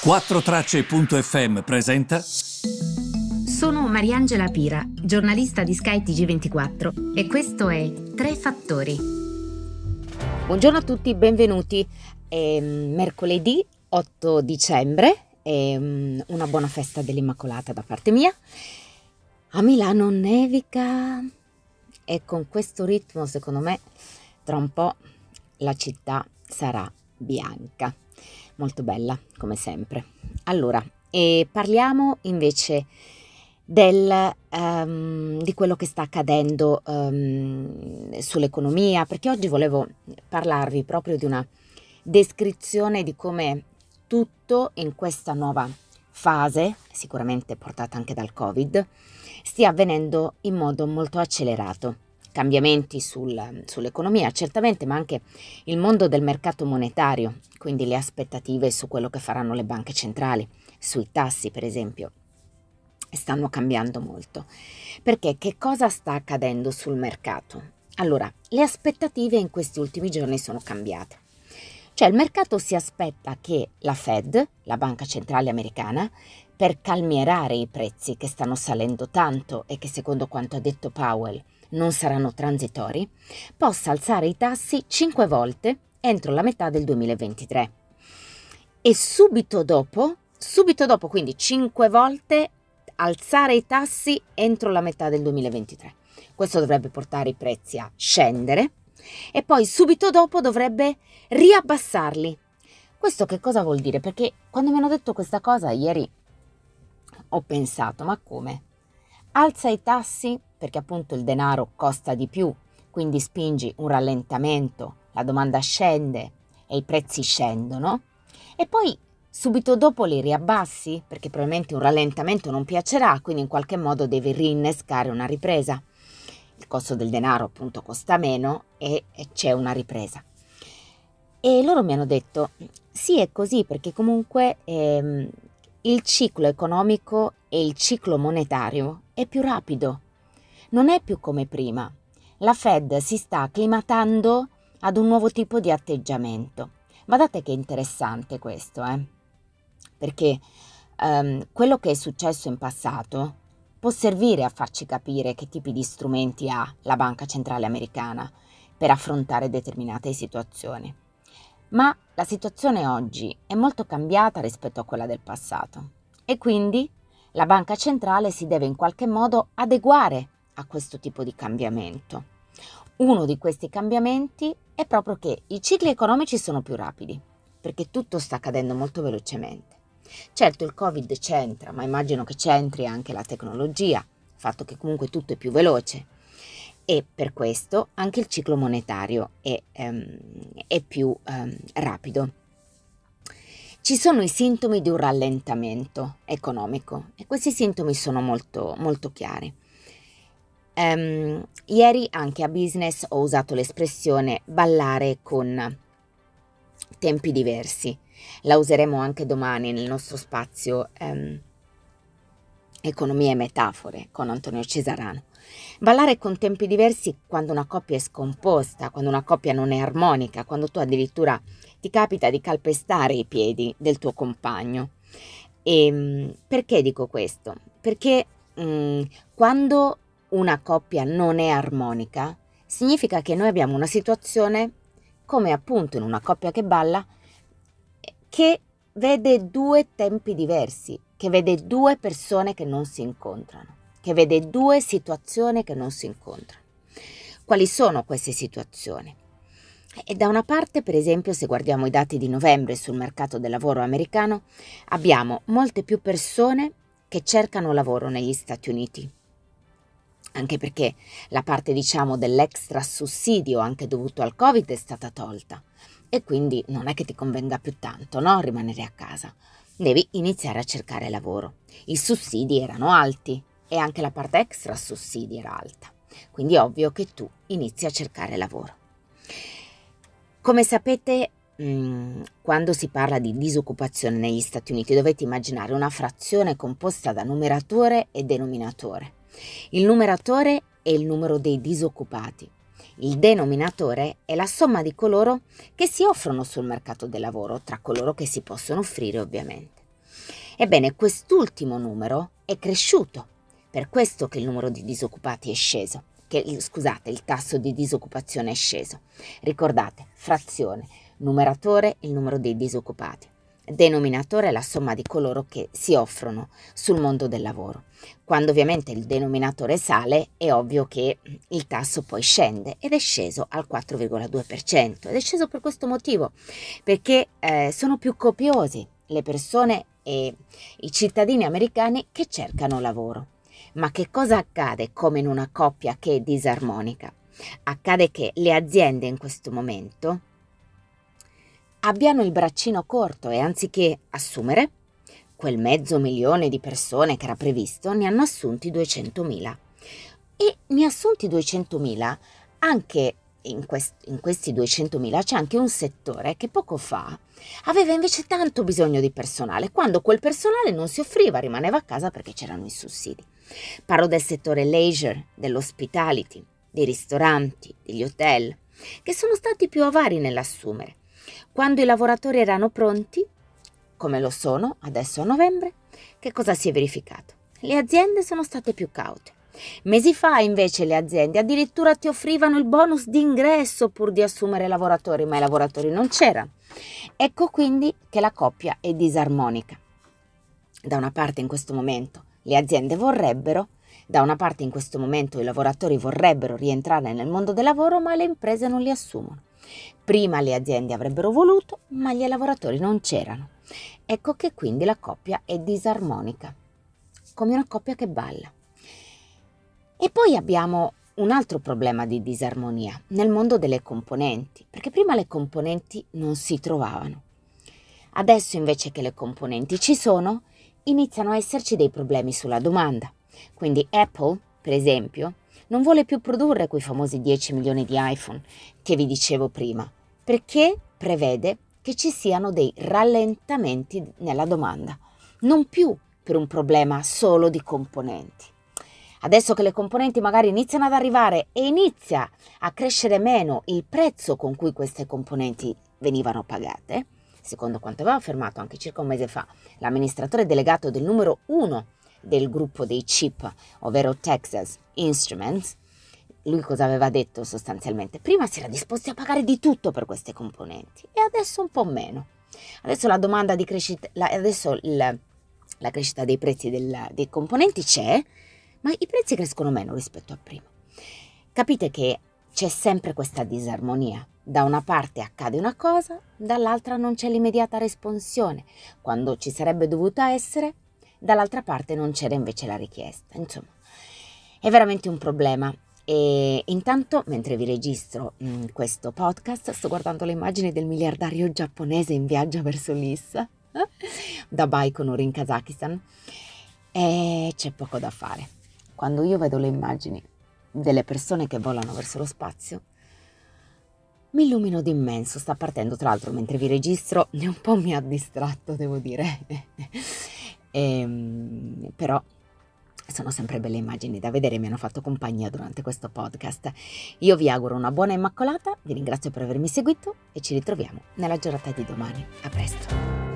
4Tracce.fm presenta. Sono Mariangela Pira, giornalista di skytg 24 e questo è Tre Fattori. Buongiorno a tutti, benvenuti. È mercoledì 8 dicembre, è una buona festa dell'Immacolata da parte mia. A Milano nevica e con questo ritmo, secondo me, tra un po' la città sarà bianca molto bella come sempre. Allora, parliamo invece del, um, di quello che sta accadendo um, sull'economia, perché oggi volevo parlarvi proprio di una descrizione di come tutto in questa nuova fase, sicuramente portata anche dal Covid, stia avvenendo in modo molto accelerato cambiamenti sul, sull'economia, certamente, ma anche il mondo del mercato monetario, quindi le aspettative su quello che faranno le banche centrali, sui tassi per esempio, stanno cambiando molto. Perché che cosa sta accadendo sul mercato? Allora, le aspettative in questi ultimi giorni sono cambiate. Cioè il mercato si aspetta che la Fed, la banca centrale americana, per calmierare i prezzi che stanno salendo tanto e che secondo quanto ha detto Powell non saranno transitori, possa alzare i tassi 5 volte entro la metà del 2023. E subito dopo, subito dopo, quindi 5 volte alzare i tassi entro la metà del 2023. Questo dovrebbe portare i prezzi a scendere e poi subito dopo dovrebbe riabbassarli. Questo che cosa vuol dire? Perché quando mi hanno detto questa cosa ieri ho pensato, ma come? Alza i tassi perché appunto il denaro costa di più, quindi spingi un rallentamento, la domanda scende e i prezzi scendono, e poi subito dopo li riabbassi perché probabilmente un rallentamento non piacerà, quindi in qualche modo devi rinnescare una ripresa. Il costo del denaro appunto costa meno e, c'è una ripresa. E loro mi hanno detto, sì è così perché comunque ehm, il ciclo economico e il ciclo monetario è più rapido non è più come prima. La Fed si sta acclimatando ad un nuovo tipo di atteggiamento. Guardate che interessante questo, eh? Perché um, quello che è successo in passato può servire a farci capire che tipi di strumenti ha la Banca Centrale Americana per affrontare determinate situazioni. Ma la situazione oggi è molto cambiata rispetto a quella del passato e quindi la Banca Centrale si deve in qualche modo adeguare a questo tipo di cambiamento. Uno di questi cambiamenti è proprio che i cicli economici sono più rapidi, perché tutto sta accadendo molto velocemente. Certo il Covid c'entra, ma immagino che c'entri anche la tecnologia, il fatto che comunque tutto è più veloce e per questo anche il ciclo monetario è, um, è più um, rapido. Ci sono i sintomi di un rallentamento economico e questi sintomi sono molto, molto chiari. Um, ieri anche a business ho usato l'espressione ballare con tempi diversi. La useremo anche domani nel nostro spazio um, Economia e metafore con Antonio Cesarano. Ballare con tempi diversi quando una coppia è scomposta, quando una coppia non è armonica, quando tu addirittura ti capita di calpestare i piedi del tuo compagno. E um, perché dico questo? Perché um, quando una coppia non è armonica, significa che noi abbiamo una situazione, come appunto in una coppia che balla, che vede due tempi diversi, che vede due persone che non si incontrano, che vede due situazioni che non si incontrano. Quali sono queste situazioni? E da una parte, per esempio, se guardiamo i dati di novembre sul mercato del lavoro americano, abbiamo molte più persone che cercano lavoro negli Stati Uniti anche perché la parte diciamo dell'extra sussidio anche dovuto al covid è stata tolta. E quindi non è che ti convenga più tanto no rimanere a casa. Devi iniziare a cercare lavoro. I sussidi erano alti e anche la parte extra sussidi era alta. Quindi è ovvio che tu inizi a cercare lavoro. Come sapete mm, quando si parla di disoccupazione negli Stati Uniti dovete immaginare una frazione composta da numeratore e denominatore il numeratore è il numero dei disoccupati. Il denominatore è la somma di coloro che si offrono sul mercato del lavoro, tra coloro che si possono offrire ovviamente. Ebbene, quest'ultimo numero è cresciuto, per questo che il numero di disoccupati è sceso, che, scusate, il tasso di disoccupazione è sceso. Ricordate, frazione, numeratore il numero dei disoccupati. Denominatore è la somma di coloro che si offrono sul mondo del lavoro. Quando ovviamente il denominatore sale è ovvio che il tasso poi scende ed è sceso al 4,2% ed è sceso per questo motivo, perché eh, sono più copiosi le persone e i cittadini americani che cercano lavoro. Ma che cosa accade come in una coppia che è disarmonica? Accade che le aziende in questo momento abbiano il braccino corto e anziché assumere quel mezzo milione di persone che era previsto, ne hanno assunti 200.000. E ne assunti 200.000 anche in, quest- in questi 200.000 c'è anche un settore che poco fa aveva invece tanto bisogno di personale, quando quel personale non si offriva, rimaneva a casa perché c'erano i sussidi. Parlo del settore leisure, dell'hospitality, dei ristoranti, degli hotel, che sono stati più avari nell'assumere. Quando i lavoratori erano pronti, come lo sono adesso a novembre, che cosa si è verificato? Le aziende sono state più caute. Mesi fa invece le aziende addirittura ti offrivano il bonus d'ingresso pur di assumere lavoratori, ma i lavoratori non c'erano. Ecco quindi che la coppia è disarmonica. Da una parte in questo momento le aziende vorrebbero, da una parte in questo momento i lavoratori vorrebbero rientrare nel mondo del lavoro, ma le imprese non li assumono. Prima le aziende avrebbero voluto, ma gli lavoratori non c'erano. Ecco che quindi la coppia è disarmonica, come una coppia che balla. E poi abbiamo un altro problema di disarmonia nel mondo delle componenti, perché prima le componenti non si trovavano. Adesso invece che le componenti ci sono, iniziano a esserci dei problemi sulla domanda. Quindi Apple, per esempio, non vuole più produrre quei famosi 10 milioni di iPhone che vi dicevo prima, perché prevede che ci siano dei rallentamenti nella domanda, non più per un problema solo di componenti. Adesso che le componenti magari iniziano ad arrivare e inizia a crescere meno il prezzo con cui queste componenti venivano pagate, secondo quanto aveva affermato anche circa un mese fa l'amministratore delegato del numero uno del gruppo dei chip, ovvero Texas Instruments, lui cosa aveva detto sostanzialmente? Prima si era disposti a pagare di tutto per queste componenti e adesso un po' meno. Adesso la domanda di crescita, la, adesso il, la crescita dei prezzi del, dei componenti c'è, ma i prezzi crescono meno rispetto a prima. Capite che c'è sempre questa disarmonia. Da una parte accade una cosa, dall'altra non c'è l'immediata responsione. Quando ci sarebbe dovuta essere, dall'altra parte non c'era invece la richiesta. Insomma, è veramente un problema. E intanto, mentre vi registro mh, mm, questo podcast, sto guardando le immagini del miliardario giapponese in viaggio verso l'Issa, da Baikonur in Kazakistan, e c'è poco da fare. Quando io vedo le immagini delle persone che volano verso lo spazio, mi illumino d'immenso. Sta partendo, tra l'altro, mentre vi registro, un po' mi ha distratto, devo dire. E, ehm, però sono sempre belle immagini da vedere, mi hanno fatto compagnia durante questo podcast. Io vi auguro una buona Immacolata, vi ringrazio per avermi seguito e ci ritroviamo nella giornata di domani. A presto!